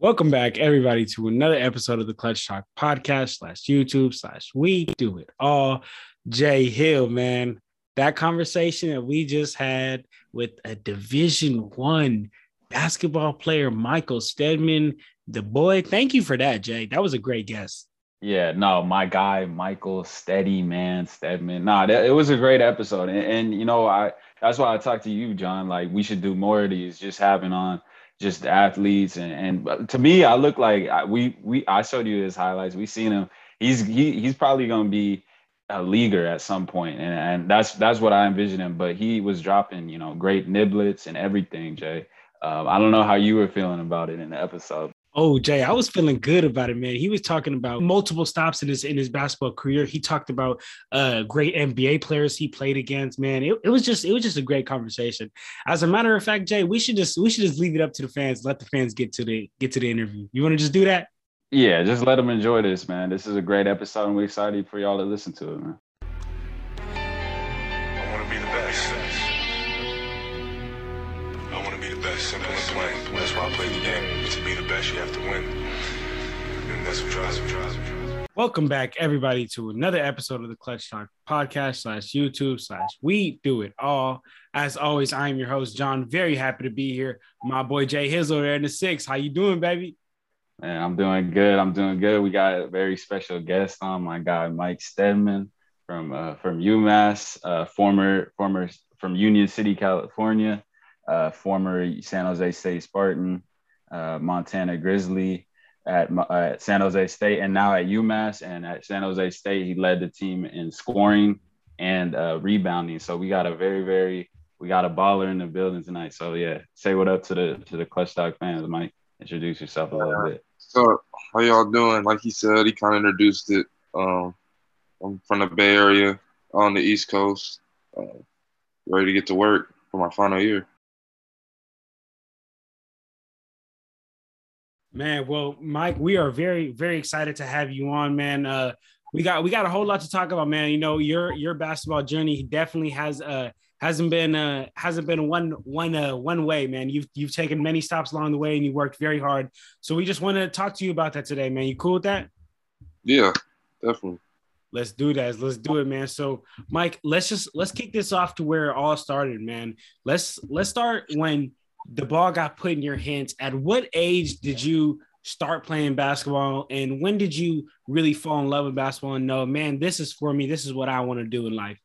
Welcome back, everybody, to another episode of the Clutch Talk podcast slash YouTube slash We Do It All. Jay Hill, man, that conversation that we just had with a Division One basketball player, Michael Stedman, the boy. Thank you for that, Jay. That was a great guest. Yeah, no, my guy Michael Steady Man Stedman. Nah, it was a great episode, and, and you know, I that's why I talked to you, John. Like we should do more of these, just having on just athletes and and to me, I look like I, we we I showed you his highlights. We seen him. He's he he's probably gonna be a leaguer at some point, and and that's that's what I envision him. But he was dropping you know great niblets and everything, Jay. Um, I don't know how you were feeling about it in the episode. Oh, Jay, I was feeling good about it, man. He was talking about multiple stops in his in his basketball career. He talked about uh great NBA players he played against. Man, it, it was just it was just a great conversation. As a matter of fact, Jay, we should just we should just leave it up to the fans. Let the fans get to the get to the interview. You want to just do that? Yeah, just let them enjoy this, man. This is a great episode, and we're excited for y'all to listen to it, man. Want to be the best. Simple and plain. That's why I play the game. To be the best, you have to win. And that's what drives me. Drives me. Drives me. Welcome back, everybody, to another episode of the Clutch Talk podcast slash YouTube slash We Do It All. As always, I am your host, John. Very happy to be here. My boy Jay Hizzle there in the six. How you doing, baby? Man, I'm doing good. I'm doing good. We got a very special guest on, my guy Mike Stedman from uh, from UMass, uh, former former from Union City, California, uh, former San Jose State Spartan, uh, Montana Grizzly at, at San Jose State, and now at UMass. And at San Jose State, he led the team in scoring and uh, rebounding. So we got a very very we got a baller in the building tonight. So yeah, say what up to the to the Clutch Talk fans, Mike. Introduce yourself a little bit. So how y'all doing? Like he said, he kind of introduced it. Um, I'm from the Bay Area on the East Coast. Uh, ready to get to work for my final year. Man, well, Mike, we are very, very excited to have you on, man. Uh, we got we got a whole lot to talk about, man. You know, your your basketball journey definitely has uh hasn't been uh hasn't been one one uh one way, man. You've you've taken many stops along the way and you worked very hard. So we just want to talk to you about that today, man. You cool with that? Yeah, definitely. Let's do that. Let's do it, man. So, Mike, let's just let's kick this off to where it all started, man. Let's let's start when the ball got put in your hands. At what age did you start playing basketball, and when did you really fall in love with basketball and know, man, this is for me. This is what I want to do in life.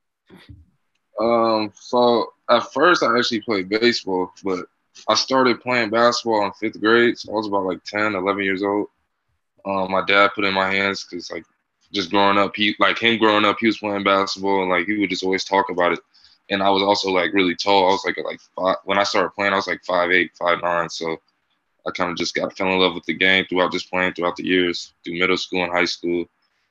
Um, so at first I actually played baseball, but I started playing basketball in fifth grade. So I was about like 10, 11 years old. Um, my dad put in my hands because like just growing up, he like him growing up, he was playing basketball and like he would just always talk about it. And I was also like really tall. I was like like five, when I started playing, I was like five eight, five nine. So I kind of just got fell in love with the game throughout just playing throughout the years, through middle school and high school,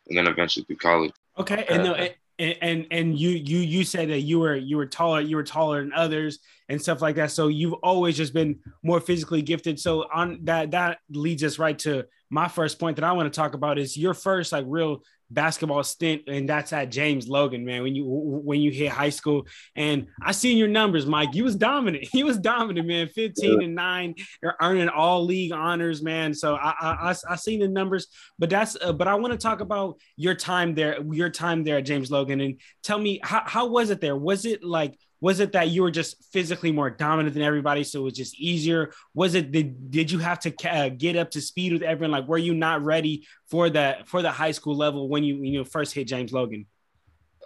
and then eventually through college. Okay, and no, and, and and you you you said that you were you were taller you were taller than others and stuff like that so you've always just been more physically gifted so on that that leads us right to my first point that i want to talk about is your first like real basketball stint and that's at james logan man when you when you hit high school. And i seen your numbers mike. You was dominant. He was dominant man. 15 yeah. and 9 you're earning all league honors man. So i i i, seen the numbers but that's uh, but i want to talk about your time there your time there at james logan. And tell me how, how was it there? Was it like was it that you were just physically more dominant than everybody so it was just easier? Was it did, did you have to uh, get up to speed with everyone? Like were you not ready for that for the high school level when you you know first hit james logan?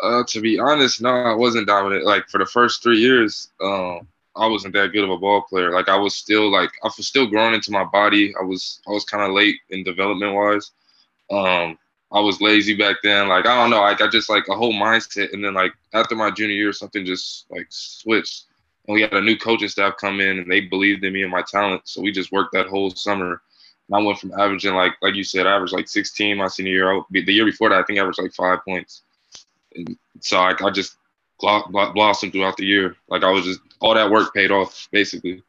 Uh to be honest no i wasn't dominant. Like for the first three years um i wasn't that good of a ball player. Like i was still like i was still growing into my body. I was i was kind of late in development wise um I was lazy back then. Like I don't know, like I just like a whole mindset. And then like after my junior year, something just like switched. And we had a new coaching staff come in, and they believed in me and my talent. So we just worked that whole summer. And I went from averaging like like you said, I averaged like 16 my senior year. The year before that, I think I averaged like five points. And so I, I just blossomed throughout the year. Like I was just all that work paid off basically.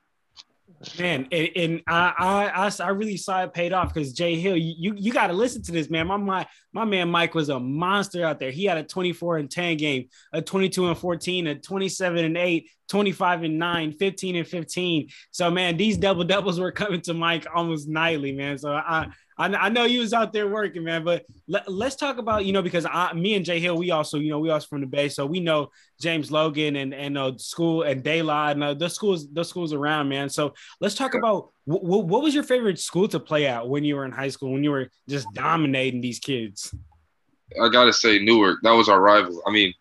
Man, and, and I, I I really saw it paid off because Jay Hill, you you got to listen to this, man. My, my my man Mike was a monster out there. He had a 24 and 10 game, a 22 and 14, a 27 and 8, 25 and 9, 15 and 15. So man, these double doubles were coming to Mike almost nightly, man. So I I, I know you was out there working, man. But let, us talk about you know because I, me and Jay Hill, we also you know we also from the Bay, so we know James Logan and and uh, school and Daylight and uh, the schools the schools around, man. So let's talk about w- w- what was your favorite school to play at when you were in high school when you were just dominating these kids. I gotta say Newark. That was our rival. I mean,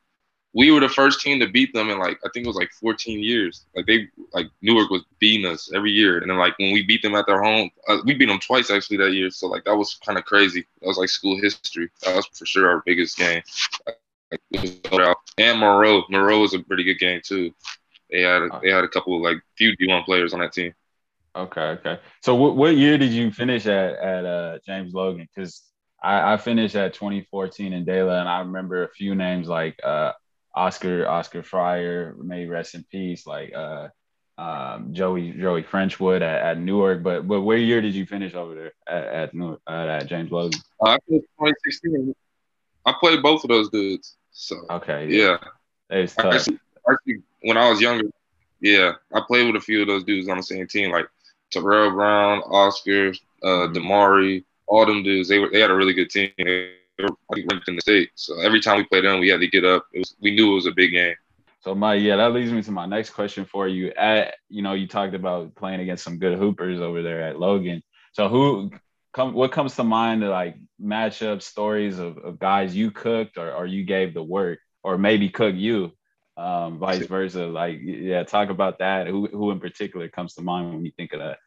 we were the first team to beat them in like I think it was like 14 years. Like they like Newark was beating us every year, and then like when we beat them at their home, uh, we beat them twice actually that year. So like that was kind of crazy. That was like school history. That was for sure our biggest game. and Moreau, Moreau was a pretty good game too. They had a, they had a couple of like few D1 players on that team. Okay, okay. So what, what year did you finish at at uh, James Logan? Because I, I, finished at 2014 in Dela, and I remember a few names like uh, Oscar Oscar Frayer, may rest in peace, like uh, um, Joey Joey Frenchwood at, at, Newark. But but what year did you finish over there at at, Newark, uh, at James Logan? Uh, I played 2016. I played both of those dudes. So okay, yeah, yeah. it's tough. Actually, actually, when I was younger, yeah, I played with a few of those dudes on the same team, like Terrell Brown, Oscar, uh, mm-hmm. Damari, all them dudes. They were they had a really good team. They ranked in the state. So every time we played them, we had to get up. Was, we knew it was a big game. So my yeah, that leads me to my next question for you. At you know, you talked about playing against some good hoopers over there at Logan. So who come what comes to mind like matchup stories of, of guys you cooked or, or you gave the work or maybe cook you, um, vice versa. Like yeah, talk about that. Who who in particular comes to mind when you think of that?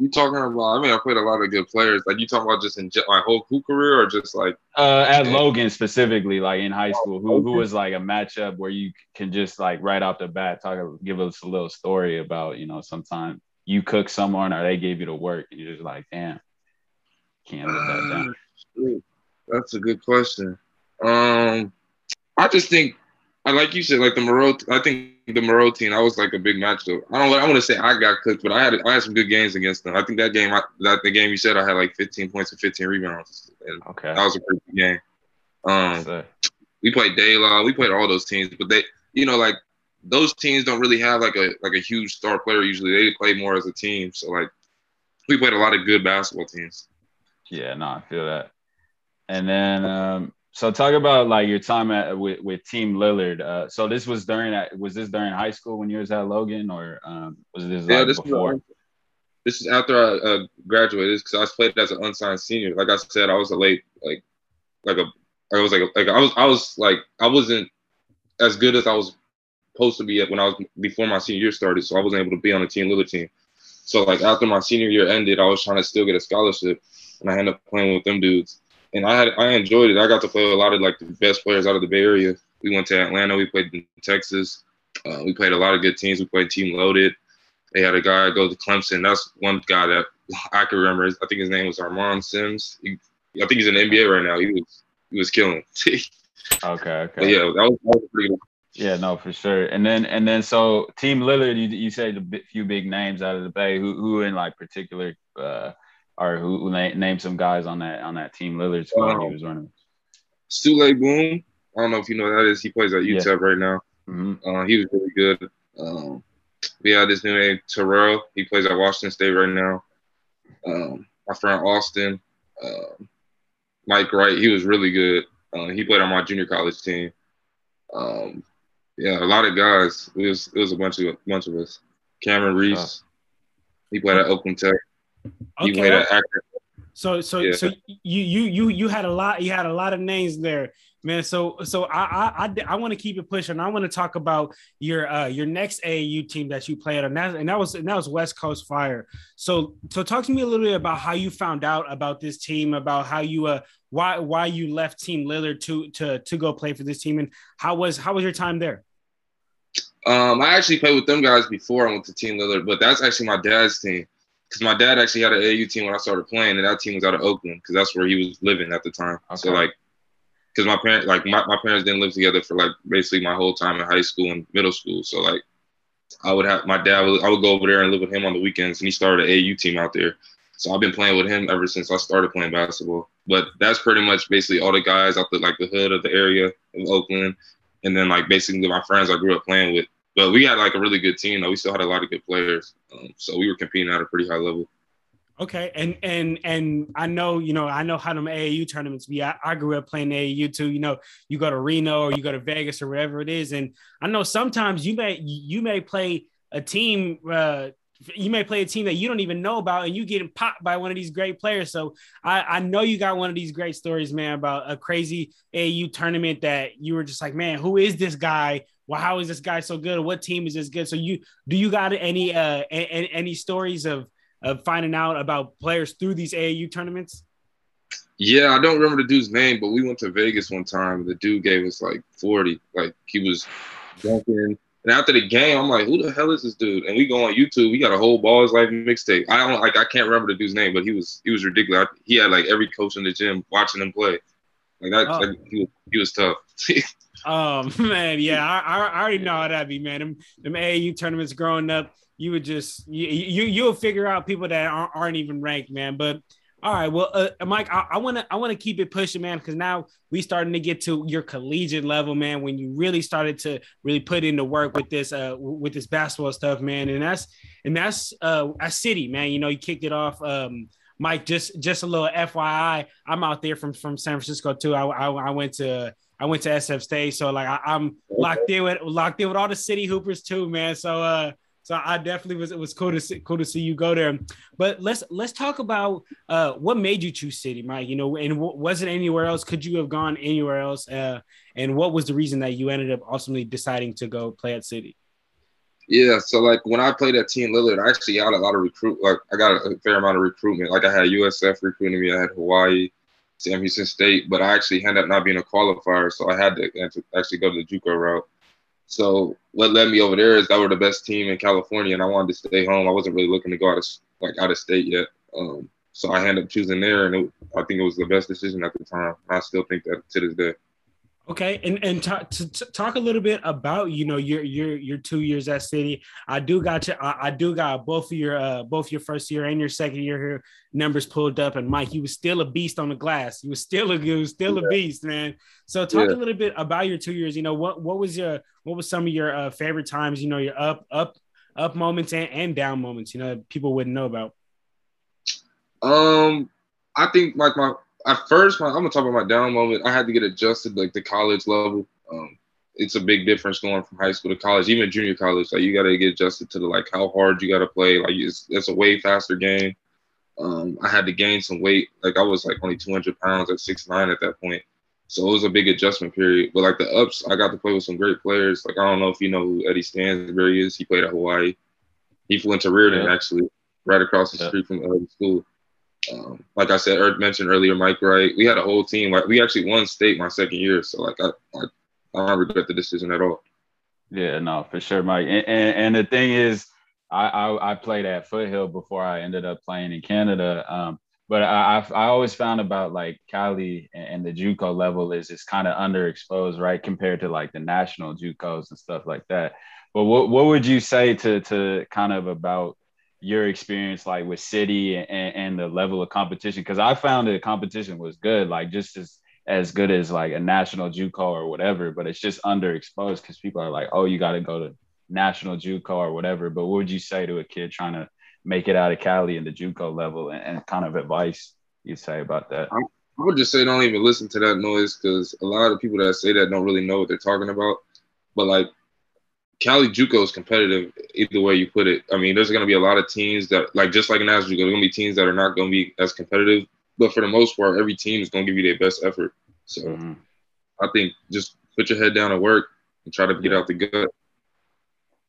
You talking about? I mean, I played a lot of good players. Like you talking about just in my whole hoop career, or just like uh, at Logan specifically, like in high school, who who was like a matchup where you can just like right off the bat talk, give us a little story about you know sometimes you cook someone or they gave you the work and you're just like, damn, can't live that down. Uh, that's a good question. Um, I just think I like you said, like the Moreau. I think the Moreau team. I was like a big matchup. I don't. I want to say I got cooked, but I had I had some good games against them. I think that game, I, that the game you said, I had like 15 points and 15 rebounds. And okay, that was a pretty good game. Um, we played Daylaw. We played all those teams, but they, you know, like those teams don't really have like a like a huge star player. Usually, they play more as a team. So like, we played a lot of good basketball teams. Yeah, no, I feel that. And then um, so talk about like your time at with, with Team Lillard. Uh, so this was during was this during high school when you was at Logan or um, was this yeah, like this before? Was, this is after I uh, graduated because I played as an unsigned senior. Like I said, I was a late like like a I was like like I was I was like I wasn't as good as I was supposed to be when I was before my senior year started. So I wasn't able to be on the Team Lillard team. So like after my senior year ended, I was trying to still get a scholarship, and I ended up playing with them dudes and I had I enjoyed it. I got to play with a lot of like the best players out of the Bay Area. We went to Atlanta. We played in Texas. Uh, we played a lot of good teams. We played Team Loaded. They had a guy go to Clemson. That's one guy that I can remember. I think his name was Armand Sims. He, I think he's in the NBA right now. He was he was killing. okay, okay. But yeah, that was, that was pretty good. Yeah, no, for sure. And then and then so Team Lillard, you you said a few big names out of the Bay. Who who in like particular uh, or who, who name some guys on that on that team Lillard squad um, he was running. Souley Boum. I don't know if you know who that is. He plays at UTEP yeah. right now. Mm-hmm. Uh, he was really good. Um, we had this new name Terrell. He plays at Washington State right now. Um, my friend Austin, uh, Mike Wright. He was really good. Uh, he played on my junior college team. Um, yeah, a lot of guys. It was it was a bunch of bunch of us. Cameron Reese. He played at Oakland Tech. Okay. So so yeah. so you you you you had a lot you had a lot of names there, man. So so I I I, I want to keep it pushing. I want to talk about your uh your next AAU team that you played on that and that was and that was West Coast Fire. So so talk to me a little bit about how you found out about this team, about how you uh why why you left Team Lillard to to to go play for this team, and how was how was your time there? Um, I actually played with them guys before I went to Team Lillard, but that's actually my dad's team because my dad actually had an AU team when I started playing, and that team was out of Oakland because that's where he was living at the time. Okay. So like, because my parents like my, my parents didn't live together for like basically my whole time in high school and middle school. So like, I would have my dad. Would, I would go over there and live with him on the weekends, and he started an AU team out there. So I've been playing with him ever since I started playing basketball. But that's pretty much basically all the guys out the like the hood of the area of Oakland, and then like basically my friends I grew up playing with. But we had like a really good team though. We still had a lot of good players, um, so we were competing at a pretty high level. Okay, and and and I know you know I know how them AAU tournaments be. I, I grew up playing AAU too. You know, you go to Reno or you go to Vegas or wherever it is, and I know sometimes you may you may play a team. Uh, you may play a team that you don't even know about, and you getting popped by one of these great players. So I, I know you got one of these great stories, man, about a crazy AAU tournament that you were just like, man, who is this guy? Well, how is this guy so good? What team is this good? So you do you got any uh any, any stories of of finding out about players through these AAU tournaments? Yeah, I don't remember the dude's name, but we went to Vegas one time. The dude gave us like 40. Like he was dunking. And after the game, I'm like, who the hell is this dude? And we go on YouTube. We got a whole Ballislife mixtape. I don't like I can't remember the dude's name, but he was he was ridiculous. He had like every coach in the gym watching him play. Like that, oh. like, he, was, he was tough. oh man, yeah, I, I already know how that be, man. Them, them AAU tournaments growing up, you would just you you you'll figure out people that aren't, aren't even ranked, man. But all right, well, uh, Mike, I want to I want to keep it pushing, man, because now we starting to get to your collegiate level, man. When you really started to really put into work with this uh with this basketball stuff, man, and that's and that's uh a city, man. You know, you kicked it off. Um, Mike, just just a little FYI, I'm out there from from San Francisco too. I I, I went to I went to SF State, so like I, am locked in with locked in with all the city hoopers too, man. So uh so I definitely was it was cool to see cool to see you go there. But let's let's talk about uh, what made you choose City, Mike. You know, and w- was it anywhere else? Could you have gone anywhere else? Uh, and what was the reason that you ended up ultimately deciding to go play at City? Yeah, so like when I played at Team Lillard, I actually got a lot of recruit. Like I got a fair amount of recruitment. Like I had USF recruiting me. I had Hawaii, Sam Houston State, but I actually ended up not being a qualifier, so I had to actually go to the JUCO route. So what led me over there is that we're the best team in California, and I wanted to stay home. I wasn't really looking to go out of like out of state yet. Um, so I ended up choosing there, and it, I think it was the best decision at the time. I still think that to this day. Okay, and and talk to, to talk a little bit about you know your your your two years at City. I do got you. I, I, do got both of your uh both your first year and your second year here numbers pulled up. And Mike, you was still a beast on the glass. You was still a you was still yeah. a beast, man. So talk yeah. a little bit about your two years. You know what what was your what was some of your uh, favorite times? You know your up up up moments and, and down moments. You know people wouldn't know about. Um, I think like my at first, my, I'm gonna talk about my down moment. I had to get adjusted like the college level. Um, it's a big difference going from high school to college, even junior college. Like you got to get adjusted to the like how hard you got to play. Like it's, it's a way faster game. Um, I had to gain some weight. Like I was like only 200 pounds at six nine at that point, so it was a big adjustment period. But like the ups, I got to play with some great players. Like I don't know if you know who Eddie Stansberry is. He played at Hawaii. He went to Riordan yeah. actually, right across the yeah. street from the school. Um, like I said, mentioned earlier, Mike Wright. We had a whole team. Like we actually won state my second year, so like I, I, I don't regret the decision at all. Yeah, no, for sure, Mike. And, and, and the thing is, I, I, I played at Foothill before I ended up playing in Canada. Um, but I I've, I always found about like Cali and, the JUCO level is it's kind of underexposed, right, compared to like the national JUCOs and stuff like that. But what what would you say to to kind of about your experience like with city and, and the level of competition? Because i found the competition was good like just as as good as like a national juco or whatever but it's just underexposed because people are like oh you got to go to national juco or whatever. But what would you say to a kid trying to make it out of cali in the juco level and, and kind of advice you'd say about that? I would just say don't even listen to that noise because a lot of people that say that don't really know what they're talking about but like Cali JUCO is competitive either way you put it. I mean, there's going to be a lot of teams that, like, just like in national JUCO, there's going to be teams that are not going to be as competitive. But for the most part, every team is going to give you their best effort. So mm-hmm. I think just put your head down and work and try to get out the gut.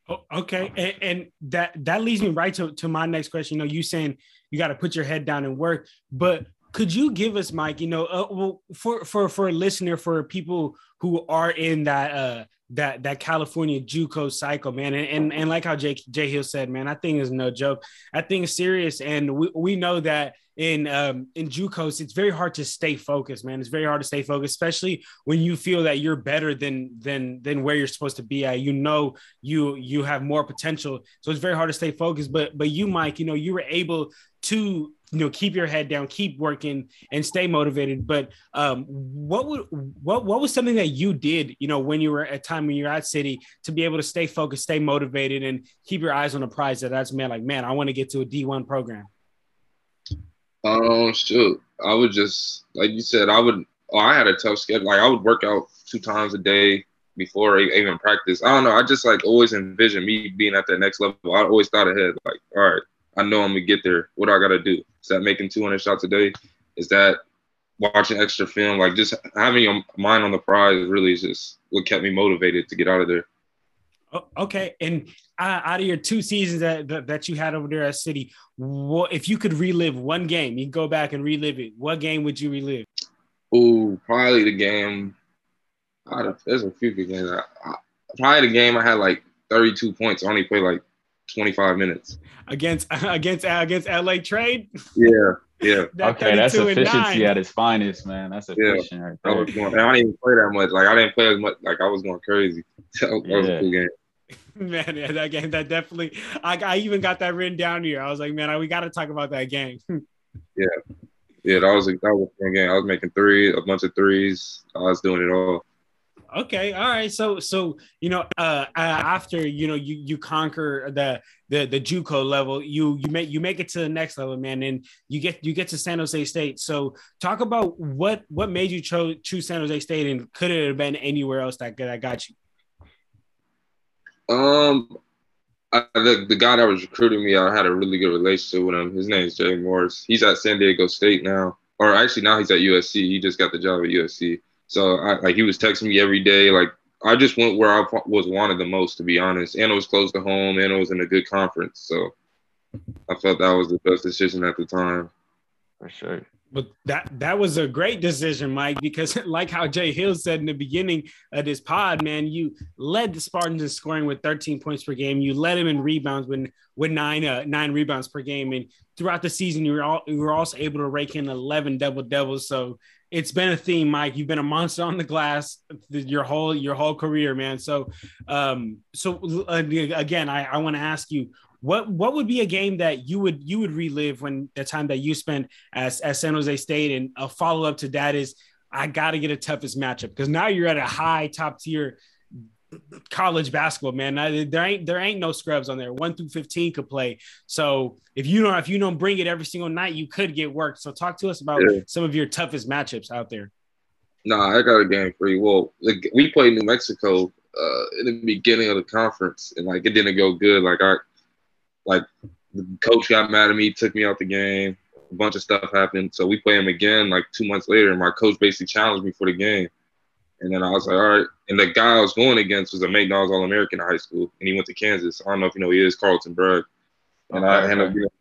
Oh, okay, and, and, that that leads me right to, to my next question. You know, you saying you got to put your head down and work, but could you give us, Mike? You know, uh, well, for for for a listener, for people who are in that uh that that California JUCO cycle, man. And, and and like how Jay Jay Hill said, man, I think is no joke. I think it's serious, and we, we know that in um in JUCOs, it's very hard to stay focused, man. It's very hard to stay focused, especially when you feel that you're better than than than where you're supposed to be at. You know you you have more potential. So it's very hard to stay focused. But but you, Mike, you know, you were able to you know keep your head down keep working and stay motivated but um, what would what what was something that you did you know when you were at time when you're at city to be able to stay focused stay motivated and keep your eyes on the prize that that's man like man i want to get to a d1 program um shoot i would just like you said i would oh, i had a tough schedule like i would work out two times a day before I even practice. I don't know. I just like always envisioned me being at that next level. I always thought ahead, like, all right, I know I'm gonna get there. What do I gotta do? Is that making 200 shots a day? Is that watching extra film? Like just having your mind on the prize really is just what kept me motivated to get out of there. Okay, and uh, out of your two seasons that, that, you had over there at City, what if you could relive one game? You go back and relive it. What game would you relive? Oh, probably the game. there's a few good games. I, I, probably the game I had like 32 points. I only played like 25 minutes against against against LA Trade. Yeah, yeah. that okay, that's efficiency at its finest, man. That's efficient yeah. right there. I, was going, I didn't even play that much. Like I didn't play as much. Like I was going crazy. that was, yeah. was a cool game. Man, yeah, that game, that definitely. I, I even got that written down here. I was like, man, I, we got to talk about that game. yeah, yeah, that was a that was a game. I was making three, a bunch of threes. I was doing it all. Okay, all right. So, so you know, uh, after you know you you conquer the the the JUCO level, you you make you make it to the next level, man, and you get you get to San Jose State. So, talk about what what made you cho- choose San Jose State, and could it have been anywhere else that that got you? Um, I, the, the guy that was recruiting me, I had a really good relationship with him. His name is Jay Morris. He's at San Diego State now, or actually now he's at USC. He just got the job at USC. So I, like he was texting me every day. Like I just went where I was wanted the most, to be honest. And it was close to home, and it was in a good conference. So I felt that was the best decision at the time. For sure. But that that was a great decision, Mike, because like how Jay Hill said in the beginning of this pod, man, you led the Spartans in scoring with 13 points per game. You led them in rebounds with with nine uh, nine rebounds per game, and throughout the season, you were all you were also able to rake in 11 double doubles. So it's been a theme, Mike. You've been a monster on the glass your whole your whole career, man. So, um, so uh, again, I, I want to ask you, what what would be a game that you would you would relive when the time that you spent as at San Jose State, and a follow up to that is I got to get a toughest matchup because now you're at a high top tier college basketball, man. There ain't there ain't no scrubs on there. One through fifteen could play. So if you don't if you don't bring it every single night, you could get worked. So talk to us about yeah. some of your toughest matchups out there. Nah, I got a game for you. Well, we played New Mexico uh, in the beginning of the conference, and like it didn't go good. Like I, like the coach got mad at me, took me out the game. A bunch of stuff happened. So we play him again like two months later, and my coach basically challenged me for the game. And then I was like, all right. And the guy I was going against was a McDonald's All American in high school, and he went to Kansas. I don't know if you know he is Carlton Bragg. And okay, I ended up,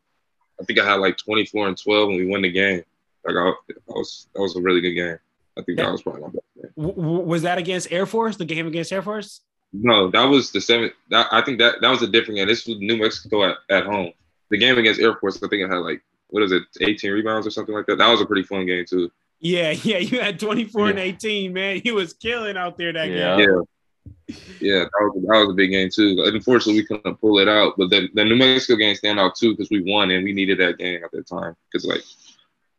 I think I had like 24 and 12, and we won the game. Like I, I was, that was a really good game. I think that was probably my best game. Was that against Air Force? The game against Air Force? No, that was the seventh. That, I think that that was a different game. This was New Mexico at, at home. The game against Air Force, I think it had like what is it, 18 rebounds or something like that. That was a pretty fun game too. Yeah, yeah, you had 24 yeah. and 18, man. He was killing out there that yeah. game. Yeah. Yeah, that was, that was a big game too. Unfortunately, we couldn't pull it out, but the, the New Mexico game stand out too because we won and we needed that game at that time because like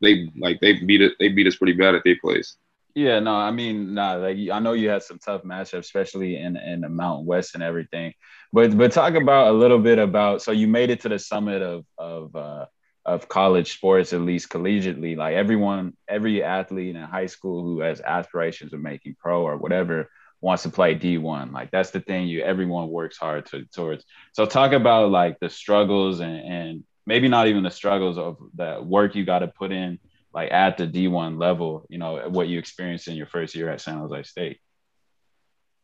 they like they beat it they beat us pretty bad at their place. Yeah, no, I mean, nah, like I know you had some tough matchups, especially in in the Mountain West and everything. But but talk about a little bit about so you made it to the summit of of uh, of college sports, at least collegiately. Like everyone, every athlete in high school who has aspirations of making pro or whatever wants to play D1. Like that's the thing you everyone works hard to, towards. So talk about like the struggles and, and maybe not even the struggles of the work you got to put in like at the D1 level, you know, what you experienced in your first year at San Jose State.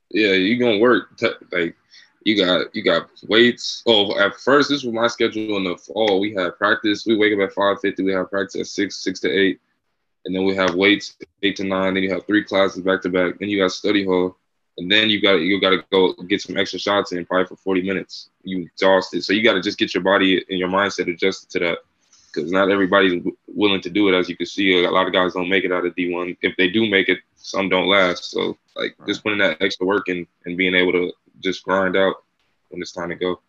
Yeah, you're gonna work t- like you got you got weights. Oh, at first this was my schedule in the fall. We had practice. We wake up at five fifty. We have practice at six, six to eight, and then we have weights eight to nine. Then you have three classes back to back. Then you got study hall and then you got you got to go get some extra shots in probably for 40 minutes. You exhausted, so you got to just get your body and your mindset adjusted to that because not everybody's willing to do it. As you can see, a lot of guys don't make it out of D1. If they do make it, some don't last. So like right. just putting that extra work in and being able to just grind out when it's time to go.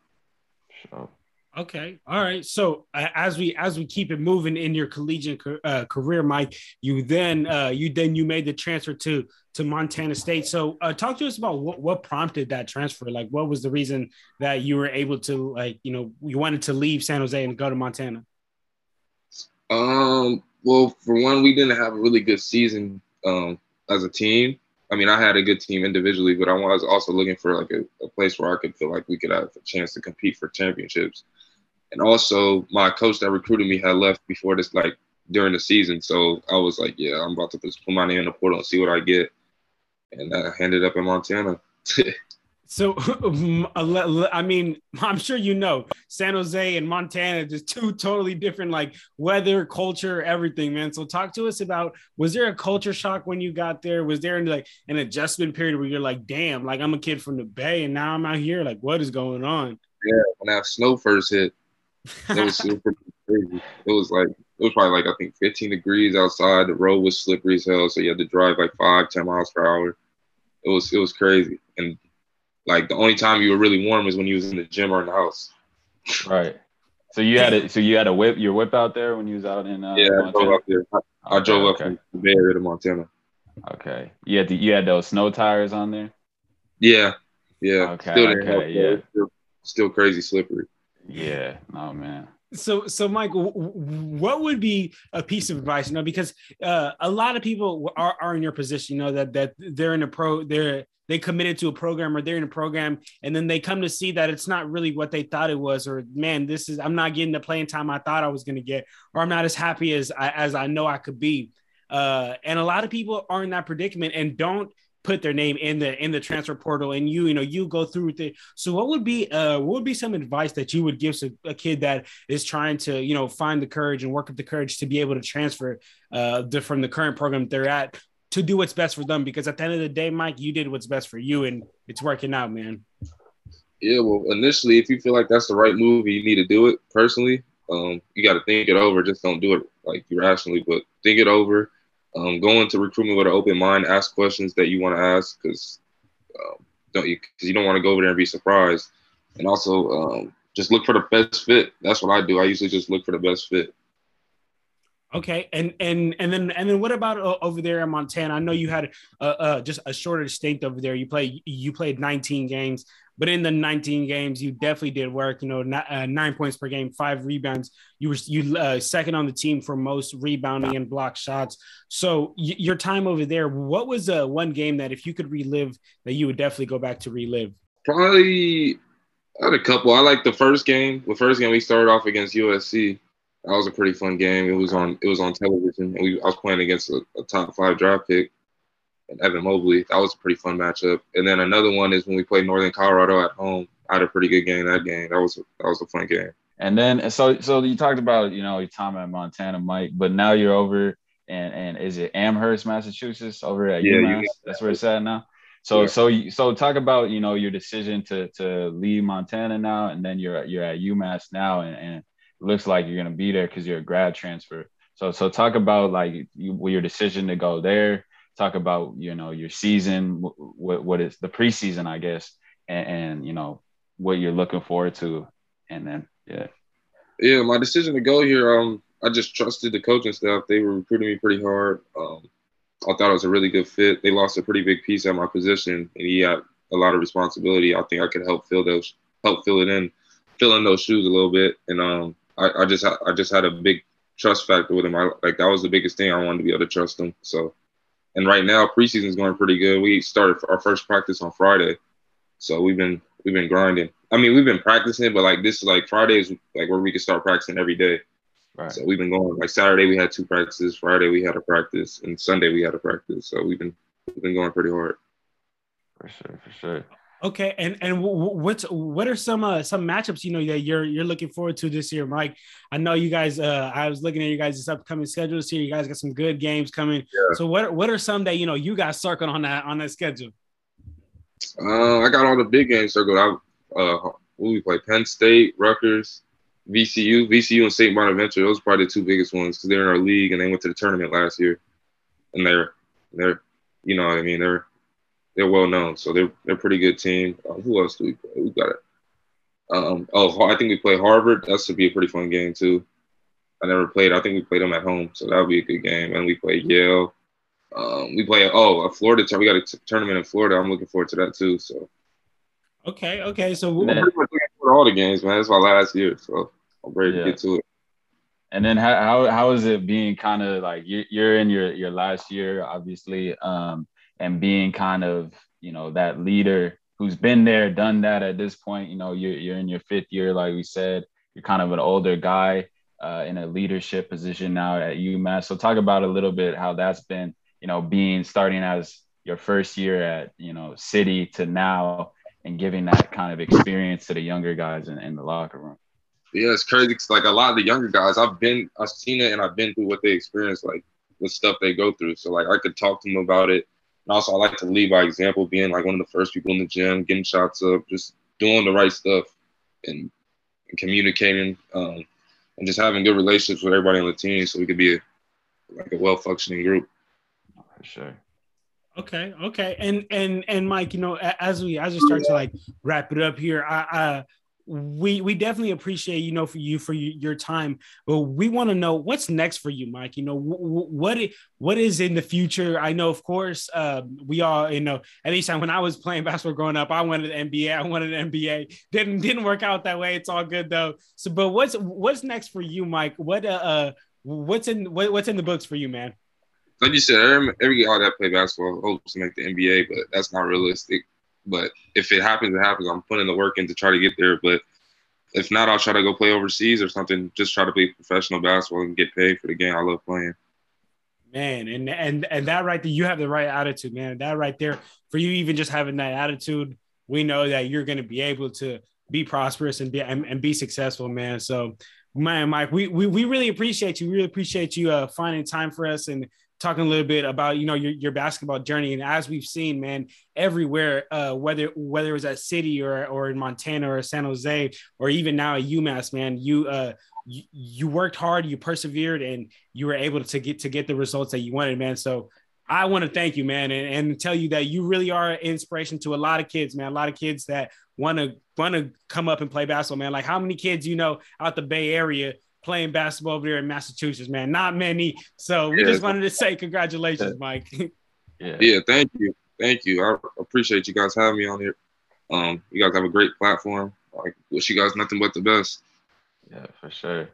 Sure. Okay. All right. So uh, as we as we keep it moving in your collegiate uh, career, Mike, you then uh, you then you made the transfer to to Montana State. So uh, talk to us about what what prompted that transfer. Like, what was the reason that you were able to like you know you wanted to leave San Jose and go to Montana? Um. Well, for one, we didn't have a really good season um, as a team. I mean, I had a good team individually, but I was also looking for like a, a place where I could feel like we could have a chance to compete for championships. And also, my coach that recruited me had left before this, like during the season. So I was like, yeah, I'm about to just put my name in the portal and see what I get. And I ended up in Montana. so, I mean, I'm sure you know San Jose and Montana, just two totally different, like weather, culture, everything, man. So, talk to us about was there a culture shock when you got there? Was there like an adjustment period where you're like, damn, like I'm a kid from the Bay and now I'm out here? Like, what is going on? Yeah, when that snow first hit, it was super crazy. It was like it was probably like I think 15 degrees outside. The road was slippery as hell, so you had to drive like five, 10 miles per hour. It was it was crazy, and like the only time you were really warm was when you was in the gym or in the house. Right. So you had it. So you had a whip your whip out there when you was out in uh, yeah. Montana? I drove up there. I, okay, I drove up from the Bay Area to Montana. Okay. You had the, you had those snow tires on there. Yeah. Yeah. Okay. Still okay. Yeah. Still, still crazy slippery. Yeah. Oh man. So, so Mike, what would be a piece of advice? You know, because uh, a lot of people are, are in your position. You know that that they're in a pro, they're they committed to a program or they're in a program, and then they come to see that it's not really what they thought it was, or man, this is I'm not getting the playing time I thought I was going to get, or I'm not as happy as I, as I know I could be. Uh, and a lot of people are in that predicament and don't put their name in the in the transfer portal and you you know you go through with it so what would be uh what would be some advice that you would give to a kid that is trying to you know find the courage and work up the courage to be able to transfer uh the, from the current program they're at to do what's best for them because at the end of the day mike you did what's best for you and it's working out man yeah well initially if you feel like that's the right move you need to do it personally um you got to think it over just don't do it like irrationally but think it over um, go into recruitment with an open mind, ask questions that you want to ask because um, don't you because you don't want to go over there and be surprised. And also um, just look for the best fit. That's what I do. I usually just look for the best fit. Okay, and and and then and then what about uh, over there in Montana? I know you had uh, uh, just a shorter stint over there. You played you played 19 games. But in the 19 games, you definitely did work. You know, uh, nine points per game, five rebounds. You were you uh, second on the team for most rebounding and block shots. So y- your time over there, what was uh, one game that if you could relive that you would definitely go back to relive? Probably I had a couple. I like the first game. The first game we started off against USC. That was a pretty fun game. It was on it was on television. And we I was playing against a, a top five draft pick and Evan Mobley. That was a pretty fun matchup. And then another one is when we played Northern Colorado at home. I had a pretty good game that game. That was that was a fun game. And then so so you talked about you know your time at Montana, Mike, but now you're over and and is it Amherst, Massachusetts, over at yeah, UMass? That's where it's at now. So yeah. so so talk about you know your decision to to leave Montana now, and then you're you're at UMass now, and, and looks like you're gonna be there because you're a grad transfer. So so talk about like you, your decision to go there, talk about you know your season, what what is the preseason, I guess, and, and you know what you're looking forward to, and then yeah. Yeah, my decision to go here, um, I just trusted the coaching staff. They were recruiting me pretty hard. Um, I thought it was a really good fit. They lost a pretty big piece at my position, and he had a lot of responsibility. I think I could help fill those, help fill it in, fill in those shoes a little bit. And um, I, I just, I just had a big trust factor with him. I, like that was the biggest thing. I wanted to be able to trust him. So and right now preseason is going pretty good. We started our first practice on Friday, so we've been we've been grinding. I mean, we've been practicing, but like this is like Friday is like where we can start practicing every day. Right. So we've been going like Saturday we had two practices, Friday we had a practice, and Sunday we had a practice. So we've been we've been going pretty hard. For sure, for sure. Okay, and and what's what are some uh, some matchups you know that you're you're looking forward to this year, Mike? I know you guys. Uh, I was looking at you guys' this upcoming schedules here. You guys got some good games coming. Yeah. So what what are some that you know you guys circled on that on that schedule? Uh, I got all the big games circled. I uh, we play Penn State, Rutgers, VCU, VCU, and St. Bonaventure. Those are probably the two biggest ones because they're in our league and they went to the tournament last year, and they're they're you know what I mean they're they're well known, so they're they're a pretty good team. Uh, who else do we play? We got it. Um, oh, I think we play Harvard. That should be a pretty fun game too. I never played. I think we played them at home, so that would be a good game. And we play Yale. Um, we play oh a Florida. We got a t- tournament in Florida. I'm looking forward to that too. So. Okay. Okay. So we're pretty much looking for all the games, man. That's my last year, so I'm ready yeah. to get to it. And then how how, how is it being kind of like you're, you're in your your last year, obviously, um, and being kind of you know that leader who's been there, done that at this point. You know, you're you're in your fifth year, like we said. You're kind of an older guy uh, in a leadership position now at UMass. So talk about a little bit how that's been. You know, being starting as your first year at you know City to now and giving that kind of experience to the younger guys in, in the locker room. Yeah, it's crazy. Like a lot of the younger guys, I've been, I've seen it, and I've been through what they experience, like the stuff they go through. So like I could talk to them about it. And also, I like to lead by example, being like one of the first people in the gym, getting shots up, just doing the right stuff, and, and communicating, um, and just having good relationships with everybody on the team, so we could be a, like a well functioning group. For sure. Okay, okay, and and and Mike, you know, as we as we start to like wrap it up here, I, I we we definitely appreciate you know for you for your time but we want to know what's next for you mike? You know what what is in the future? I know of course uh, we all you know at least when i was playing basketball growing up i wanted an nba i wanted an nba didn't didn't work out that way. It's all good though. So but what's what's next for you mike? What uh, uh what's in what, what's in the books for you man? Like you said every, guy that play basketball hopes to make the nba but that's not realistic but if it happens, it happens. I'm putting the work in to try to get there. But if not, I'll try to go play overseas or something. Just try to play professional basketball and get paid for the game I love playing. Man, and and and that right there, you have the right attitude, man. That right there, for you even just having that attitude, we know that you're going to be able to be prosperous and be and, and be successful, man. So man, Mike, we, we we really appreciate you. We really appreciate you uh, finding time for us and talking a little bit about you know your, your basketball journey and as we've seen man everywhere uh, whether whether it was at city or or in montana or san jose or even now at umass man you uh you, you worked hard you persevered and you were able to get to get the results that you wanted man so I want to thank you, man, and, and tell you that you really are an inspiration to a lot of kids, man. A lot of kids that want to want to come up and play basketball, man. Like how many kids you know out the Bay Area playing basketball over there in Massachusetts, man. Not many. So we yeah. just wanted to say congratulations, Mike. yeah. Yeah. Thank you. Thank you. I appreciate you guys having me on here. Um, you guys have a great platform. I wish you guys nothing but the best. Yeah, for sure.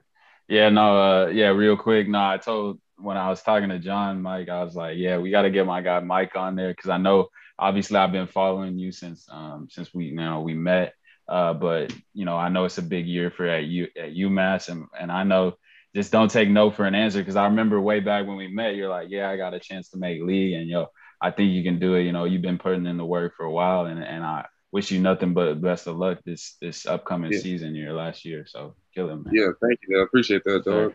Yeah, no, uh, yeah, real quick. No, I told when I was talking to John, Mike, I was like, yeah, we got to get my guy Mike on there because I know obviously I've been following you since um since we you know we met uh, but you know, I know it's a big year for at U at UMass, and and I know just don't take no for an answer because I remember way back when we met, you're like, yeah, I got a chance to make league, and yo, I think you can do it. You know, you've been putting in the work for a while, and and I wish you nothing but best of luck this this upcoming yeah. season, your last year. So kill him, man. Yeah, thank you. I appreciate that, dog.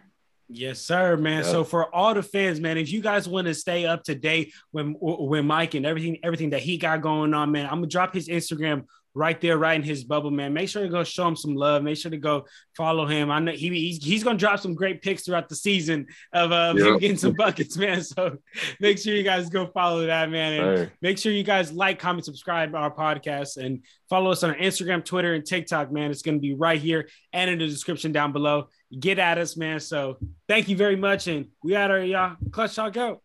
Yes, sir, man. Yep. So for all the fans, man, if you guys want to stay up to date when when Mike and everything everything that he got going on, man, I'm gonna drop his Instagram right there, right in his bubble, man. Make sure to go show him some love. Make sure to go follow him. I know he, he's, he's gonna drop some great picks throughout the season of uh, yep. him getting some buckets, man. So make sure you guys go follow that, man. And make sure you guys like, comment, subscribe our podcast, and follow us on Instagram, Twitter, and TikTok, man. It's gonna be right here and in the description down below. Get at us, man. So thank you very much, and we out here, y'all. Clutch talk out.